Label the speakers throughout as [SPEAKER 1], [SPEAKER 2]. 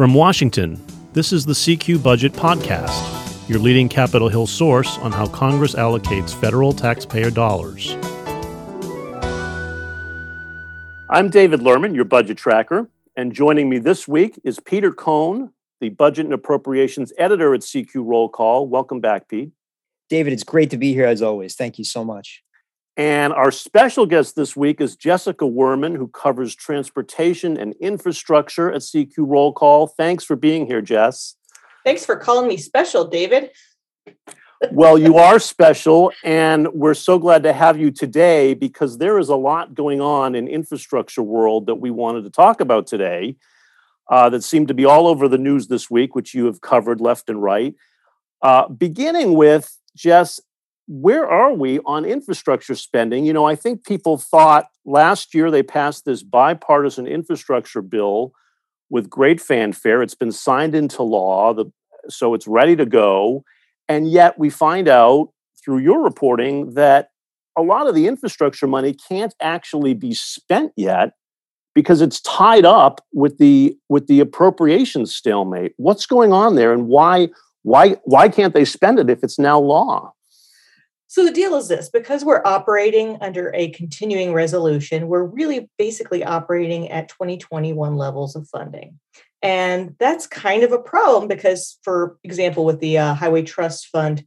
[SPEAKER 1] From Washington, this is the CQ Budget Podcast, your leading Capitol Hill source on how Congress allocates federal taxpayer dollars. I'm David Lerman, your budget tracker, and joining me this week is Peter Cohn, the Budget and Appropriations Editor at CQ Roll Call. Welcome back, Pete.
[SPEAKER 2] David, it's great to be here as always. Thank you so much.
[SPEAKER 1] And our special guest this week is Jessica Wehrman, who covers transportation and infrastructure at CQ Roll Call. Thanks for being here, Jess.
[SPEAKER 3] Thanks for calling me special, David.
[SPEAKER 1] well, you are special, and we're so glad to have you today because there is a lot going on in infrastructure world that we wanted to talk about today. Uh, that seemed to be all over the news this week, which you have covered left and right. Uh, beginning with Jess, where are we on infrastructure spending? You know, I think people thought last year they passed this bipartisan infrastructure bill with great fanfare. It's been signed into law, the, so it's ready to go. And yet we find out through your reporting that a lot of the infrastructure money can't actually be spent yet because it's tied up with the with the appropriations stalemate. What's going on there and why why why can't they spend it if it's now law?
[SPEAKER 3] So the deal is this because we're operating under a continuing resolution, we're really basically operating at 2021 levels of funding. And that's kind of a problem because, for example, with the uh, Highway Trust Fund,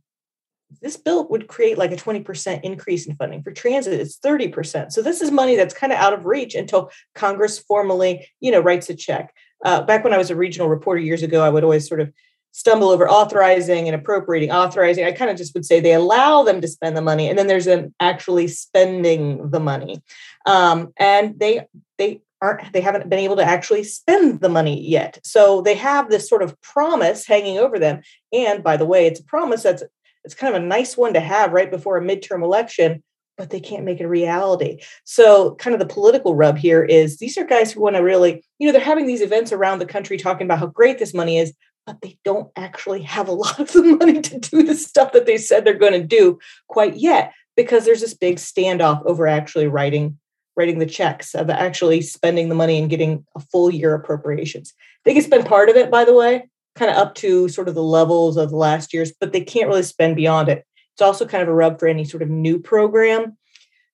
[SPEAKER 3] this bill would create like a 20% increase in funding. For transit, it's 30%. So this is money that's kind of out of reach until Congress formally, you know, writes a check. Uh, back when I was a regional reporter years ago, I would always sort of stumble over authorizing and appropriating authorizing i kind of just would say they allow them to spend the money and then there's them actually spending the money. Um, and they they aren't they haven't been able to actually spend the money yet. So they have this sort of promise hanging over them. And by the way it's a promise that's it's kind of a nice one to have right before a midterm election but they can't make it a reality. So, kind of the political rub here is these are guys who want to really, you know, they're having these events around the country talking about how great this money is, but they don't actually have a lot of the money to do the stuff that they said they're going to do quite yet because there's this big standoff over actually writing writing the checks of actually spending the money and getting a full year appropriations. They can spend part of it by the way kind of up to sort of the levels of the last year's but they can't really spend beyond it. It's also kind of a rub for any sort of new program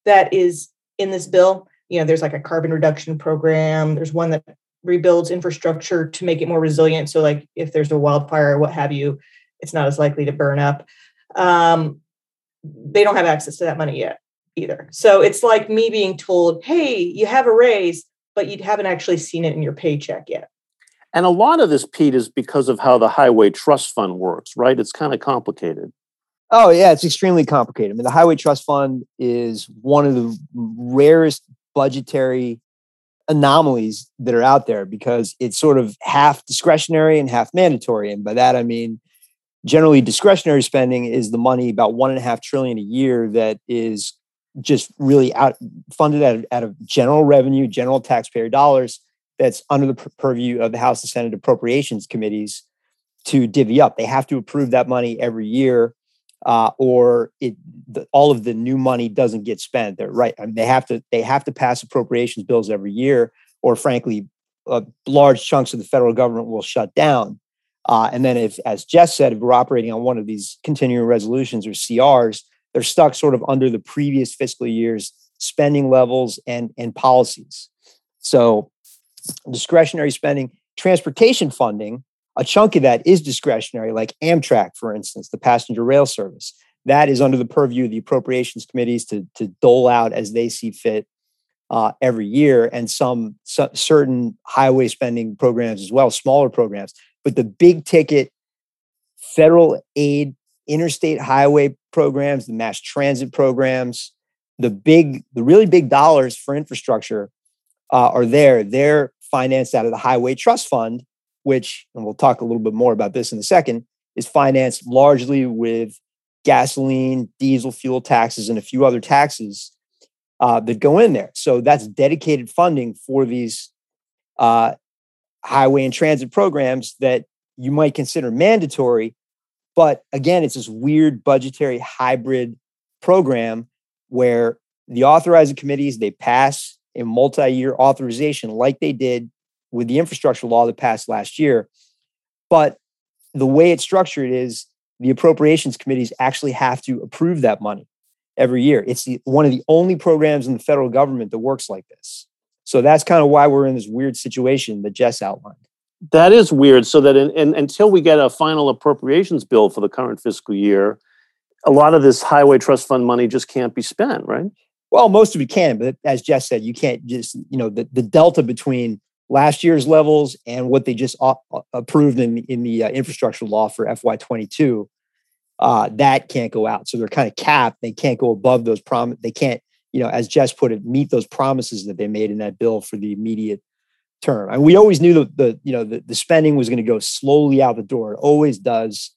[SPEAKER 3] that is in this bill. You know there's like a carbon reduction program there's one that rebuilds infrastructure to make it more resilient. So, like if there's a wildfire or what have you, it's not as likely to burn up. Um, they don't have access to that money yet either. So it's like me being told, "Hey, you have a raise, but you haven't actually seen it in your paycheck yet."
[SPEAKER 1] And a lot of this, Pete, is because of how the Highway Trust Fund works, right? It's kind of complicated.
[SPEAKER 2] Oh yeah, it's extremely complicated. I mean, the Highway Trust Fund is one of the rarest budgetary anomalies that are out there because it's sort of half discretionary and half mandatory. And by that, I mean, generally discretionary spending is the money about one and a half trillion a year that is just really out funded out of, out of general revenue, general taxpayer dollars that's under the purview of the House and Senate appropriations committees to divvy up. They have to approve that money every year uh, or it the, all of the new money doesn't get spent. They're right. I mean, they have to they have to pass appropriations bills every year, or frankly, uh, large chunks of the federal government will shut down. Uh, and then, if as Jess said, if we're operating on one of these continuing resolutions or CRs, they're stuck sort of under the previous fiscal year's spending levels and and policies. So, discretionary spending, transportation funding a chunk of that is discretionary, like Amtrak, for instance, the passenger rail service. That is under the purview of the appropriations committees to, to dole out as they see fit uh, every year, and some, certain highway spending programs as well, smaller programs. But the big ticket federal aid, interstate highway programs, the mass transit programs, the big, the really big dollars for infrastructure uh, are there. They're financed out of the Highway Trust Fund, which, and we'll talk a little bit more about this in a second, is financed largely with gasoline, diesel fuel taxes, and a few other taxes uh, that go in there. So that's dedicated funding for these uh, highway and transit programs that you might consider mandatory. But again, it's this weird budgetary hybrid program where the authorizing committees they pass a multi-year authorization like they did with the infrastructure law that passed last year. But the way it's structured is the appropriations committees actually have to approve that money every year. It's the, one of the only programs in the federal government that works like this. So that's kind of why we're in this weird situation that Jess outlined.
[SPEAKER 1] That is weird. So that in, in, until we get a final appropriations bill for the current fiscal year, a lot of this highway trust fund money just can't be spent, right?
[SPEAKER 2] Well, most of it can, but as Jess said, you can't just you know the, the delta between last year's levels and what they just approved in in the uh, infrastructure law for FY22. Uh, that can't go out. So they're kind of capped. They can't go above those prom. They can't, you know, as Jess put it, meet those promises that they made in that bill for the immediate term. And we always knew that the you know the, the spending was going to go slowly out the door. It always does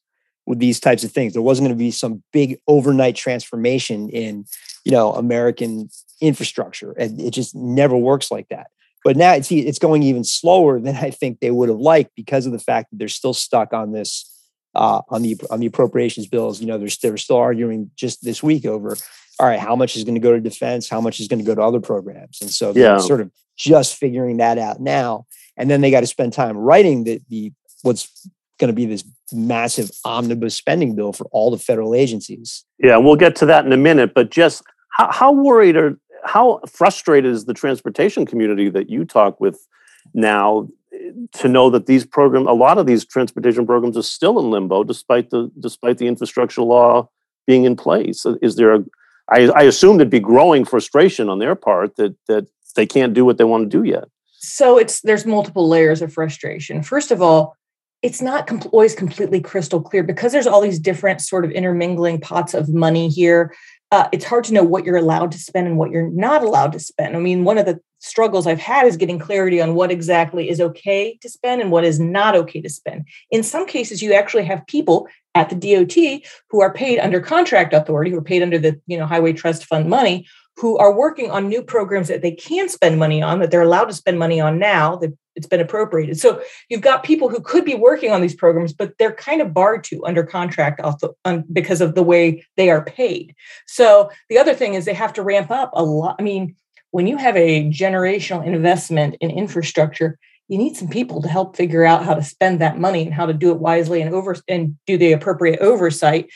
[SPEAKER 2] with these types of things. There wasn't going to be some big overnight transformation in you know American infrastructure, and it just never works like that. But now it's it's going even slower than I think they would have liked because of the fact that they're still stuck on this uh, on the on the appropriations bills. You know, they're, they're still arguing just this week over all right, how much is going to go to defense, how much is going to go to other programs, and so yeah. sort of just figuring that out now. And then they got to spend time writing the, the what's going to be this massive omnibus spending bill for all the federal agencies.
[SPEAKER 1] Yeah, we'll get to that in a minute. But just how, how worried or how frustrated is the transportation community that you talk with now eh, to know that these programs, a lot of these transportation programs, are still in limbo despite the despite the infrastructure law being in place? Uh, is there a I, I assume there'd be growing frustration on their part that that they can't do what they want to do yet.
[SPEAKER 3] So it's there's multiple layers of frustration. First of all, it's not always completely crystal clear because there's all these different sort of intermingling pots of money here. Uh, it's hard to know what you're allowed to spend and what you're not allowed to spend. I mean, one of the struggles I've had is getting clarity on what exactly is okay to spend and what is not okay to spend. In some cases, you actually have people at the DOT who are paid under contract authority, who are paid under the you know highway trust fund money, who are working on new programs that they can spend money on, that they're allowed to spend money on now, that it's been appropriated. So you've got people who could be working on these programs, but they're kind of barred to under contract also, because of the way they are paid. So the other thing is they have to ramp up a lot. I mean, when you have a generational investment in infrastructure, you need some people to help figure out how to spend that money and how to do it wisely and over and do the appropriate oversight.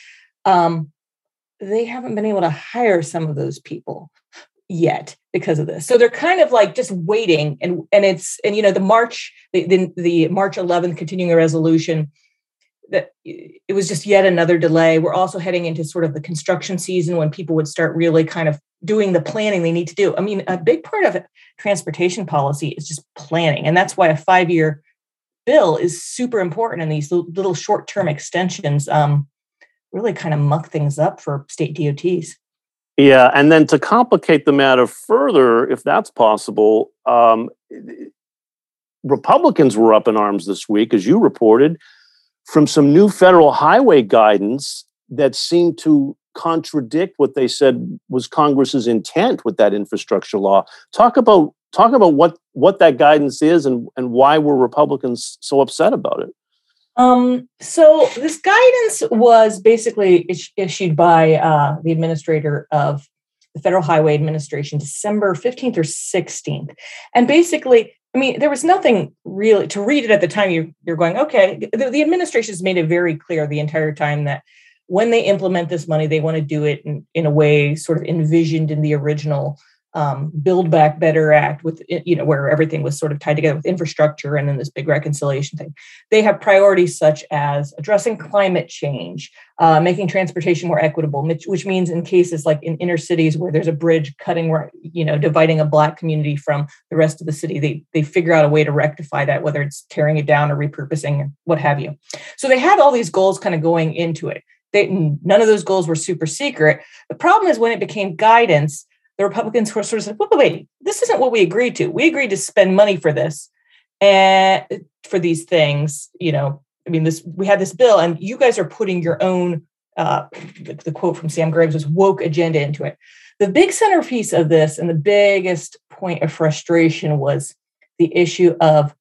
[SPEAKER 3] Um, they haven't been able to hire some of those people yet because of this. So they're kind of like just waiting and and it's and you know the March the the, the March 11th continuing resolution that it was just yet another delay. We're also heading into sort of the construction season when people would start really kind of doing the planning they need to do. I mean, a big part of transportation policy is just planning. And that's why a five year bill is super important. And these little short term extensions um, really kind of muck things up for state DOTs.
[SPEAKER 1] Yeah. And then to complicate the matter further, if that's possible, um, Republicans were up in arms this week, as you reported, from some new federal highway guidance that seemed to contradict what they said was Congress's intent with that infrastructure law. Talk about talk about what what that guidance is and and why were Republicans so upset about it.
[SPEAKER 3] Um, so this guidance was basically issued by uh, the administrator of the Federal Highway Administration, December fifteenth or sixteenth, and basically. I mean, there was nothing really to read it at the time. You, you're going, okay. The, the administration has made it very clear the entire time that when they implement this money, they want to do it in, in a way sort of envisioned in the original um, Build Back Better Act, with you know where everything was sort of tied together with infrastructure and then this big reconciliation thing. They have priorities such as addressing climate change, uh, making transportation more equitable, which, which means in cases like in inner cities where there's a bridge cutting, you know, dividing a black community from the rest of the city, they they figure out a way to rectify that, whether it's tearing it down or repurposing or what have you. So they have all these goals kind of going into it. They, none of those goals were super secret. The problem is when it became guidance, the Republicans were sort of said, wait, wait, wait, this isn't what we agreed to. We agreed to spend money for this and for these things. You know, I mean, this we had this bill, and you guys are putting your own. Uh, the, the quote from Sam Graves was woke agenda into it. The big centerpiece of this and the biggest point of frustration was the issue of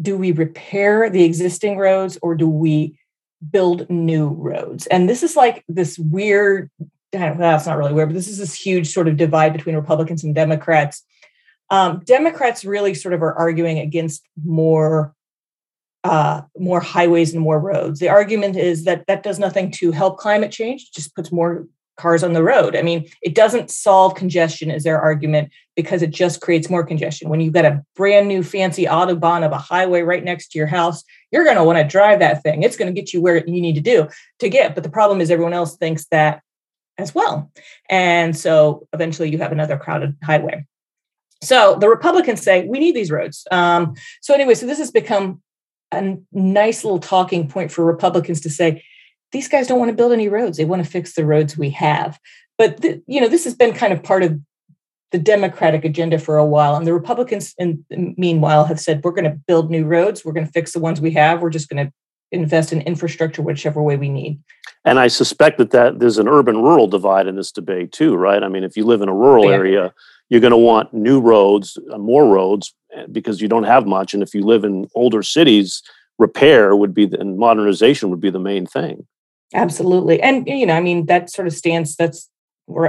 [SPEAKER 3] do we repair the existing roads or do we build new roads. And this is like this weird, that's not really weird, but this is this huge sort of divide between Republicans and Democrats. Um, Democrats really sort of are arguing against more uh, more highways and more roads. The argument is that that does nothing to help climate change; just puts more cars on the road. I mean, it doesn't solve congestion, is their argument, because it just creates more congestion. When you've got a brand new fancy autobahn of a highway right next to your house, you're going to want to drive that thing. It's going to get you where you need to do to get. But the problem is everyone else thinks that as well. And so eventually you have another crowded highway. So the Republicans say we need these roads. Um, so anyway, so this has become a nice little talking point for Republicans to say these guys don't want to build any roads; they want to fix the roads we have. But th- you know, this has been kind of part of the Democratic agenda for a while, and the Republicans, in, meanwhile, have said we're going to build new roads, we're going to fix the ones we have, we're just going to invest in infrastructure whichever way we need.
[SPEAKER 1] And I suspect that, that there's an urban rural divide in this debate too, right? I mean, if you live in a rural yeah. area, you're going to want new roads, uh, more roads, eh, because you don't have much. And if you live in older cities, repair would be the, and modernization would be the main thing.
[SPEAKER 3] Absolutely, and you know, I mean, that sort of stance That's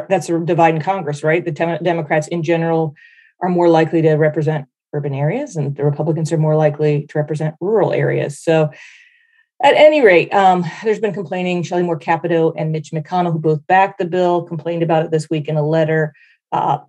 [SPEAKER 3] that's a divide in Congress, right? The Democrats in general are more likely to represent urban areas, and the Republicans are more likely to represent rural areas. So at any rate, um, there's been complaining. Shelley Moore Capito and Mitch McConnell, who both backed the bill, complained about it this week in a letter. Uh,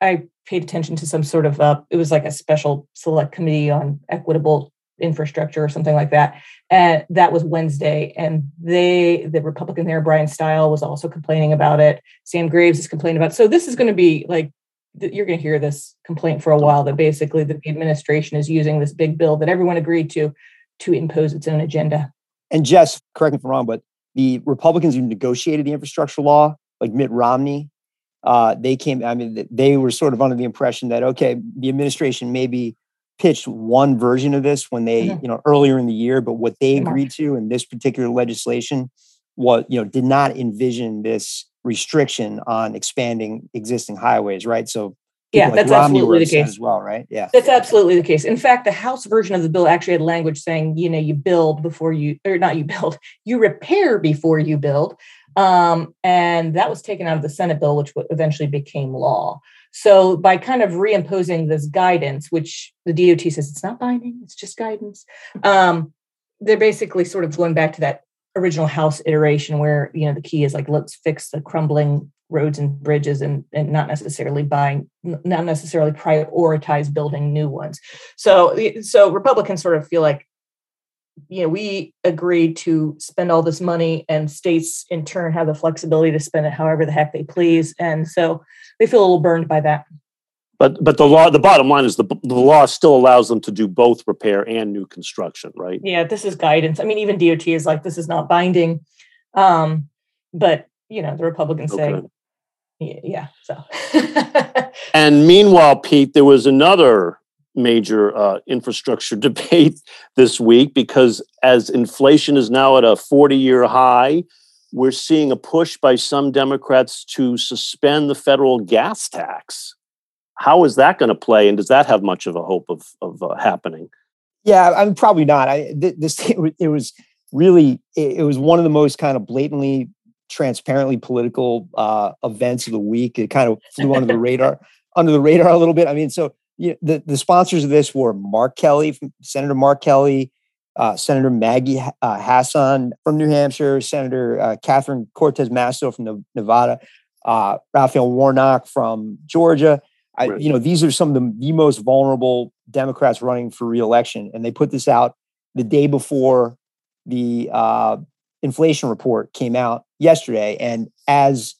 [SPEAKER 3] I paid attention to some sort of uh, it was like a special select committee on equitable infrastructure or something like that, and that was Wednesday. And they, the Republican there, Brian Steil, was also complaining about it. Sam Graves is complaining about. It. So this is going to be like you're going to hear this complaint for a while that basically the administration is using this big bill that everyone agreed to to impose its own agenda.
[SPEAKER 2] And Jess, correct me if I'm wrong, but the Republicans who negotiated the infrastructure law, like Mitt Romney, uh, they came. I mean, they were sort of under the impression that okay, the administration maybe pitched one version of this when they, mm-hmm. you know, earlier in the year, but what they agreed to in this particular legislation was, you know, did not envision this restriction on expanding existing highways, right? So
[SPEAKER 3] yeah, like that's Romney absolutely the case
[SPEAKER 2] as well, right? Yeah,
[SPEAKER 3] that's absolutely the case. In fact, the House version of the bill actually had language saying, you know, you build before you, or not you build, you repair before you build, um, and that was taken out of the Senate bill, which eventually became law. So by kind of reimposing this guidance, which the DOT says it's not binding, it's just guidance, um, they're basically sort of going back to that original House iteration where you know the key is like let's fix the crumbling roads and bridges and, and not necessarily buying not necessarily prioritize building new ones. So so republicans sort of feel like you know we agreed to spend all this money and states in turn have the flexibility to spend it however the heck they please. And so they feel a little burned by that.
[SPEAKER 1] But but the law the bottom line is the, the law still allows them to do both repair and new construction right?
[SPEAKER 3] Yeah this is guidance. I mean even dot is like this is not binding. Um but you know the republicans okay. say yeah. So.
[SPEAKER 1] and meanwhile, Pete, there was another major uh, infrastructure debate this week because as inflation is now at a 40 year high, we're seeing a push by some Democrats to suspend the federal gas tax. How is that going to play, and does that have much of a hope of, of uh, happening?
[SPEAKER 2] Yeah, I mean, probably not. I this it was really it was one of the most kind of blatantly transparently political uh, events of the week. It kind of flew under the radar, under the radar a little bit. I mean, so you know, the the sponsors of this were Mark Kelly, Senator Mark Kelly, uh, Senator Maggie uh, Hassan from New Hampshire, Senator uh, Catherine Cortez Masto from Nevada, uh, Raphael Warnock from Georgia. I, right. You know, these are some of the, the most vulnerable Democrats running for reelection, and they put this out the day before the uh, inflation report came out yesterday, and as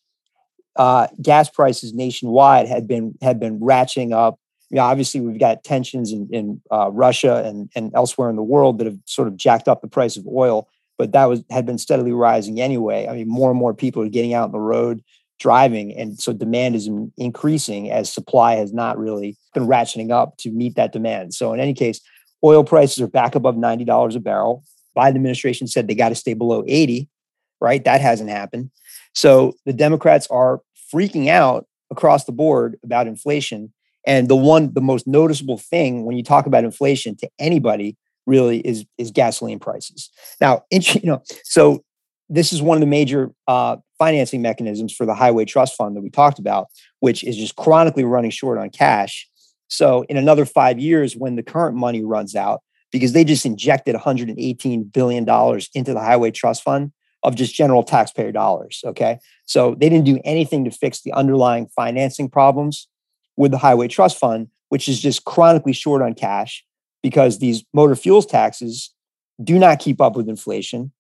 [SPEAKER 2] uh, gas prices nationwide had been had been ratcheting up. You know, obviously, we've got tensions in, in uh, Russia and, and elsewhere in the world that have sort of jacked up the price of oil, but that was had been steadily rising anyway. I mean, more and more people are getting out on the road driving, and so demand is increasing as supply has not really been ratcheting up to meet that demand. So, in any case, oil prices are back above ninety dollars a barrel. Biden administration said they got to stay below 80, right? That hasn't happened. So the Democrats are freaking out across the board about inflation. And the one, the most noticeable thing when you talk about inflation to anybody really is is gasoline prices. Now, you know, so this is one of the major uh, financing mechanisms for the Highway Trust Fund that we talked about, which is just chronically running short on cash. So in another five years, when the current money runs out, because they just injected 118 billion dollars into the highway trust fund of just general taxpayer dollars. Okay, so they didn't do anything to fix the underlying financing problems with the highway trust fund, which is just chronically short on cash because these motor fuels taxes do not keep up with inflation,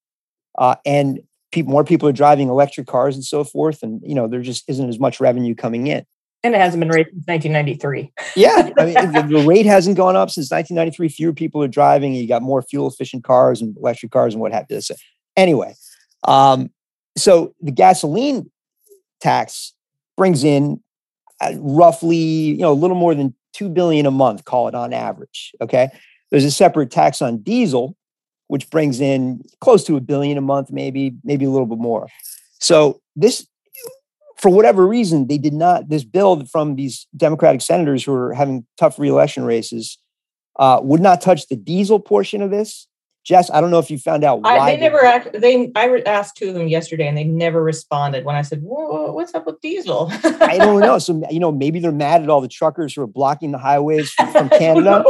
[SPEAKER 2] uh, and people, more people are driving electric cars and so forth, and you know there just isn't as much revenue coming in.
[SPEAKER 3] And it hasn't been raised since 1993.
[SPEAKER 2] yeah, I mean the, the, rate hasn't gone up since 1993. Fewer people are driving. You got more fuel efficient cars and electric cars and what have you. So anyway, um, so the gasoline tax brings in uh, roughly you know a little more than two billion a month. Call it on average. Okay, there's a separate tax on diesel which brings in close to a billion a month, maybe, maybe a little bit more. So this, for whatever reason, they did not. This bill from these Democratic senators who are having tough reelection races uh, would not touch the diesel portion of this. Jess, I don't know if you found out why.
[SPEAKER 3] I, they never asked. They I asked two of them yesterday, and they never responded when I said, "What's up with diesel?"
[SPEAKER 2] I don't know. So you know, maybe they're mad at all the truckers who are blocking the highways from, from Canada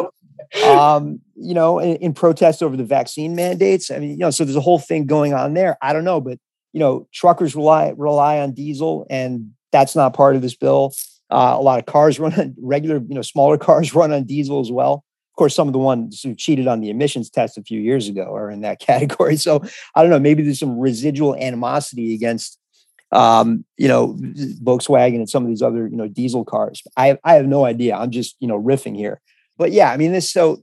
[SPEAKER 2] um, you know, in, in protest over the vaccine mandates. I mean, you know, so there's a whole thing going on there. I don't know, but you know, truckers rely rely on diesel, and that's not part of this bill. Uh, a lot of cars run on regular, you know, smaller cars run on diesel as well. Of course, some of the ones who cheated on the emissions test a few years ago are in that category. So I don't know. Maybe there's some residual animosity against, um, you know, Volkswagen and some of these other, you know, diesel cars. I I have no idea. I'm just, you know, riffing here. But yeah, I mean, this so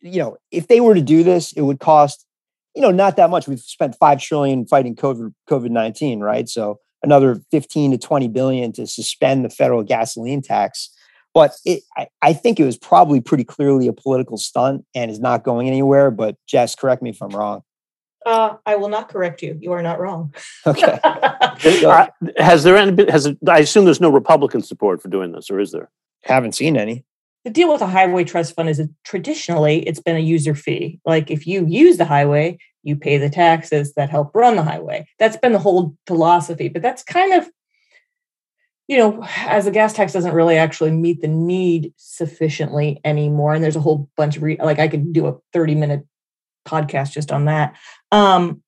[SPEAKER 2] you know, if they were to do this, it would cost you know not that much. We've spent five trillion fighting COVID COVID nineteen, right? So another fifteen to twenty billion to suspend the federal gasoline tax. But it, I, I think it was probably pretty clearly a political stunt and is not going anywhere. But Jess, correct me if I'm wrong.
[SPEAKER 3] Uh, I will not correct you. You are not wrong.
[SPEAKER 2] Okay.
[SPEAKER 1] has there any? Has I assume there's no Republican support for doing this, or is there?
[SPEAKER 2] Haven't seen any
[SPEAKER 3] the deal with a highway trust fund is that traditionally it's been a user fee. Like if you use the highway, you pay the taxes that help run the highway. That's been the whole philosophy. But that's kind of, you know, as the gas tax doesn't really actually meet the need sufficiently anymore. And there's a whole bunch of re- like I could do a 30 minute podcast just on that. Um,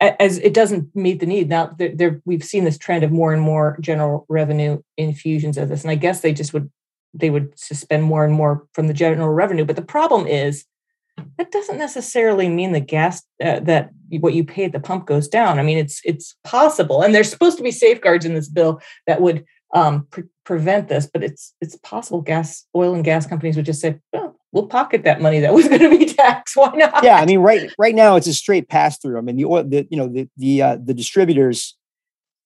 [SPEAKER 3] as it doesn't meet the need now there, there, we've seen this trend of more and more general revenue infusions of this and i guess they just would they would suspend more and more from the general revenue. But the problem is that doesn't necessarily mean the gas uh, that what you pay at the pump goes down. I mean, it's it's possible, and there's supposed to be safeguards in this bill that would um, pre- prevent this. But it's it's possible gas, oil, and gas companies would just say, "Well, we'll pocket that money that was going to be taxed. Why not?"
[SPEAKER 2] Yeah, I mean, right right now it's a straight pass through. I mean, the oil, the you know the the uh, the distributors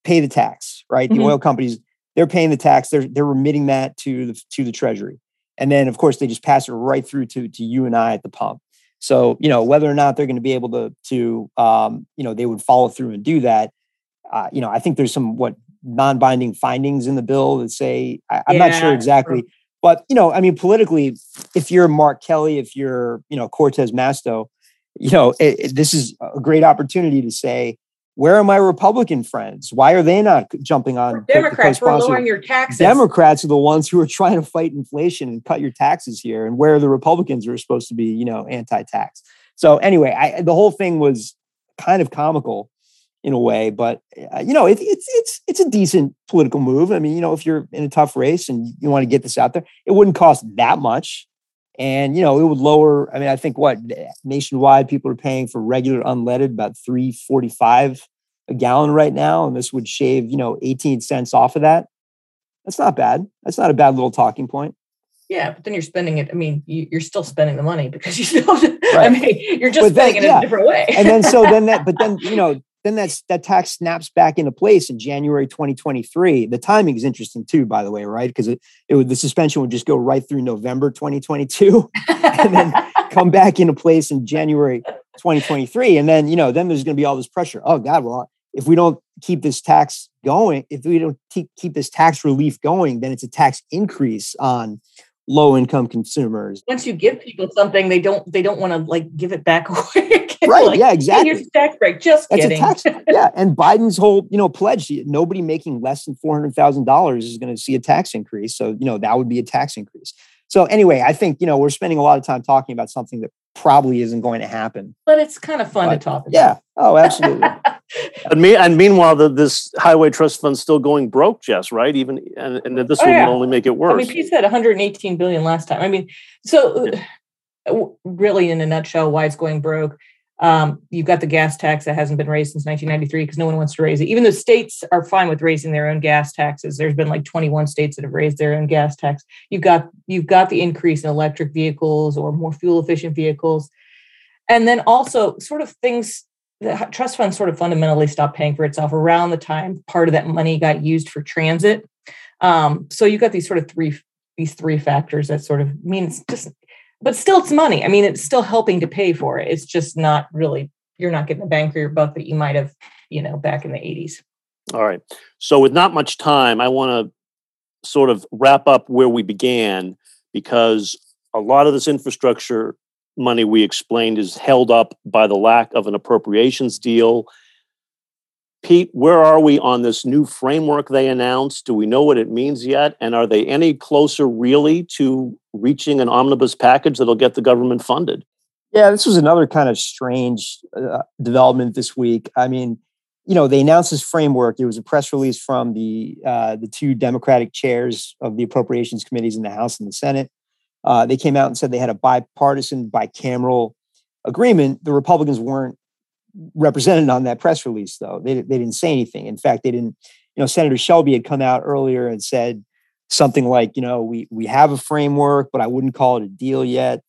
[SPEAKER 2] pay the tax, right? The mm-hmm. oil companies they're paying the tax. They're they're remitting that to the to the treasury, and then of course they just pass it right through to to you and I at the pump. So you know whether or not they're going to be able to to um, you know they would follow through and do that. Uh, you know I think there's some what non-binding findings in the bill that say I, am yeah, not sure exactly, but you know I mean politically, if you're Mark Kelly, if you're you know Cortez Masto, you know it, it, this is a great opportunity to say where are my Republican friends? Why are they not jumping on?
[SPEAKER 3] Democrats, we're lowering your taxes.
[SPEAKER 2] Democrats are the ones who are trying to fight inflation and cut your taxes here. And where are the Republicans who are supposed to be, you know, anti-tax? So anyway, I, the whole thing was kind of comical in a way, but uh, you know, it, it's it's it's a decent political move. I mean, you know, if you're in a tough race and you want to get this out there, it wouldn't cost that much and you know it would lower i mean i think what nationwide people are paying for regular unleaded about 345 a gallon right now and this would shave you know 18 cents off of that that's not bad that's not a bad little talking point
[SPEAKER 3] yeah but then you're spending it i mean you, are still spending the money because you still right. i mean you're just spending then, it yeah. in a different way
[SPEAKER 2] and then so then that but then you know then that's that tax snaps back into place in January 2023. The timing is interesting too, by the way, right? Because it, it would the suspension would just go right through November 2022 and then come back into place in January 2023. And then, you know, then there's going to be all this pressure. Oh God, well, if we don't keep this tax going, if we don't keep this tax relief going, then it's a tax increase on low income consumers.
[SPEAKER 3] Once you give people something, they don't they don't want to like give it back away.
[SPEAKER 2] right.
[SPEAKER 3] Like,
[SPEAKER 2] yeah, exactly.
[SPEAKER 3] Here's tax break. Just That's kidding.
[SPEAKER 2] Tax, yeah. And Biden's whole, you know, pledge, nobody making less than four hundred thousand dollars is going to see a tax increase. So, you know, that would be a tax increase. So anyway, I think you know we're spending a lot of time talking about something that probably isn't going to happen.
[SPEAKER 3] But it's kind of fun
[SPEAKER 2] But,
[SPEAKER 3] to talk about.
[SPEAKER 2] Yeah. Oh, absolutely.
[SPEAKER 1] And me, and meanwhile, the, this highway trust fund's still going broke, Jess. Right? Even and, and this
[SPEAKER 3] Oh,
[SPEAKER 1] will
[SPEAKER 3] yeah.
[SPEAKER 1] only make it worse.
[SPEAKER 3] I
[SPEAKER 1] worse.
[SPEAKER 3] mean, Pete said 118 billion last time. I mean, so w- really, in a nutshell, why it's going broke. Um, you've got the gas tax that hasn't been raised since 1993 because no one wants to raise it. Even though states are fine with raising their own gas taxes, there's been like 21 states that have raised their own gas tax. You've got you've got the increase in electric vehicles or more fuel efficient vehicles, and then also sort of things. The trust fund sort of fundamentally stopped paying for itself around the time part of that money got used for transit. Um, so you've got these sort of three these three factors that sort of means just but still it's money. I mean, it's still helping to pay for it. It's just not really you're not getting the bang for your buck that you might have, you know, back in the 80s.
[SPEAKER 1] All right. So, with not much time, I want to sort of wrap up where we began because a lot of this infrastructure money we explained is held up by the lack of an appropriations deal. Pete, where are we on this new framework they announced? Do we know what it means yet? And are they any closer, really, to reaching an omnibus package that'll get the government funded?
[SPEAKER 2] Yeah, this was another kind of strange uh, development this week. I mean, you know, they announced this framework. There was a press release from the uh, the two Democratic chairs of the appropriations committees in the House and the Senate. Uh, they came out and said they had a bipartisan, bicameral agreement. The Republicans weren't represented on that press release, though. They they didn't say anything. In fact, they didn't. You know, Senator Shelby had come out earlier and said something like, you know, we we have a framework, but I wouldn't call it a deal yet.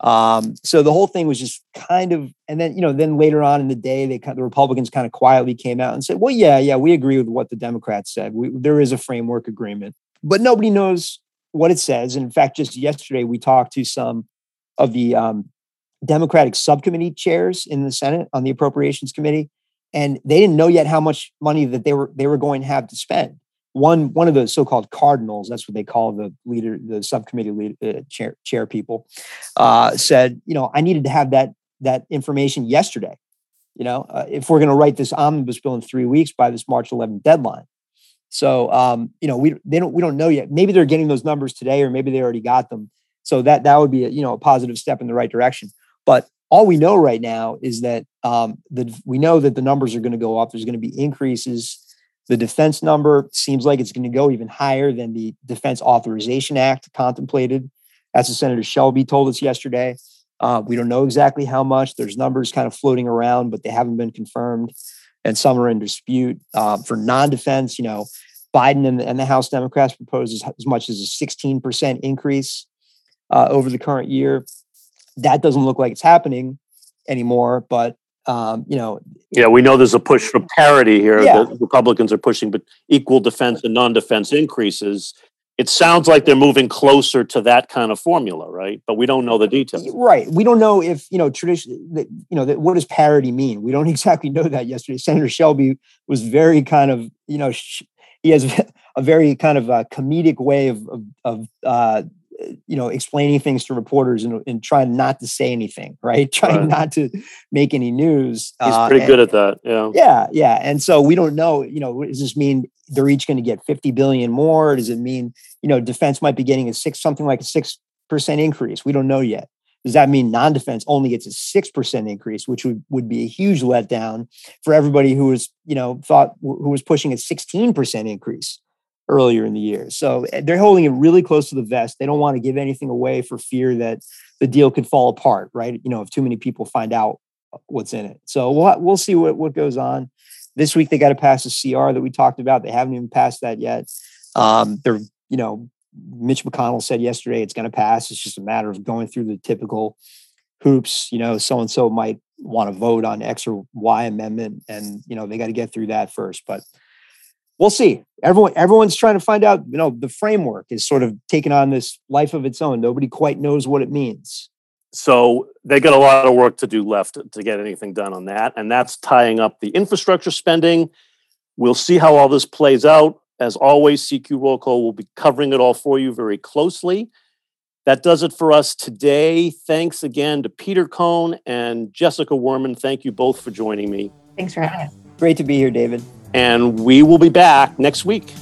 [SPEAKER 2] Um, so the whole thing was just kind of, and then you know, then later on in the day, they the Republicans kind of quietly came out and said, "Well, yeah, yeah, we agree with what the Democrats said. We, there is a framework agreement, but nobody knows what it says." And in fact, just yesterday, we talked to some of the um, Democratic subcommittee chairs in the Senate on the Appropriations Committee, and they didn't know yet how much money that they were they were going to have to spend one one of the so-called cardinals that's what they call the leader the subcommittee lead, uh, chair chair people uh, said you know i needed to have that that information yesterday. You know uh, if we're going to write this omnibus bill in three weeks by this march 11th deadline. So um, you know we they don't we don't know yet. Maybe they're getting those numbers today or maybe they already got them. So that that would be a, you know a positive step in the right direction. But all we know right now is that um, the, we know that the numbers are going to go up. There's going to be increases the defense number seems like it's going to go even higher than the Defense Authorization Act contemplated. That's what Senator Shelby told us yesterday. Uh, we don't know exactly how much. There's numbers kind of floating around, but they haven't been confirmed, and some are in dispute. Uh, for non-defense, you know, Biden and the, and the House Democrats proposes as much as a 16% increase uh, over the current year. That doesn't look like it's happening anymore, but um, you know,
[SPEAKER 1] Yeah, we know there's a push for parity here.
[SPEAKER 2] Yeah.
[SPEAKER 1] The Republicans are pushing, but equal defense and non-defense increases. It sounds like they're moving closer to that kind of formula, right? But we don't know the details.
[SPEAKER 2] Right. We don't know if, you know, tradition, you know, that what does parity mean? We don't exactly know that yesterday. Senator Shelby was very kind of, you know, sh- he has a very kind of uh comedic way of, of, of uh, you know, explaining things to reporters and, and trying not to say anything, right? Trying
[SPEAKER 1] Right.
[SPEAKER 2] not to make any news.
[SPEAKER 1] He's
[SPEAKER 2] uh,
[SPEAKER 1] pretty
[SPEAKER 2] and-
[SPEAKER 1] good at that. Yeah.
[SPEAKER 2] yeah, yeah. And so we don't know, you know, does this mean they're each going to get 50 billion more? Does it mean, you know, defense might be getting a six, something like a 6% increase? We don't know yet. Does that mean non-defense only gets a 6% increase, which would, would be a huge letdown for everybody who was, you know, thought who was pushing a 16% increase earlier in the year. So eh, they're holding it really close to the vest. They don't want to give anything away for fear that the deal could fall apart, right? You know, if too many people find out what's in it. So we'll we'll see what what goes on. This week they got to pass the CR that we talked about. They haven't even passed that yet. Um, they're you know Mitch McConnell said yesterday it's going to pass. It's just a matter of going through the typical hoops. You know, so and so might want to vote on X or Y amendment, and you know they got to get through that first. But we'll see. Everyone everyone's trying to find out. You know, the framework is sort of taking on this life of its own. Nobody quite knows what it means.
[SPEAKER 1] So they got a lot of work to do left to get anything done on that. And that's tying up the infrastructure spending. We'll see how all this plays out. As always, CQ Roll Call will be covering it all for you very closely. That does it for us today. Thanks again to Peter Cohn and Jessica Wehrman. Thank you both for joining me.
[SPEAKER 3] Thanks for having us.
[SPEAKER 2] Great to be here, David
[SPEAKER 1] and we will be back next week.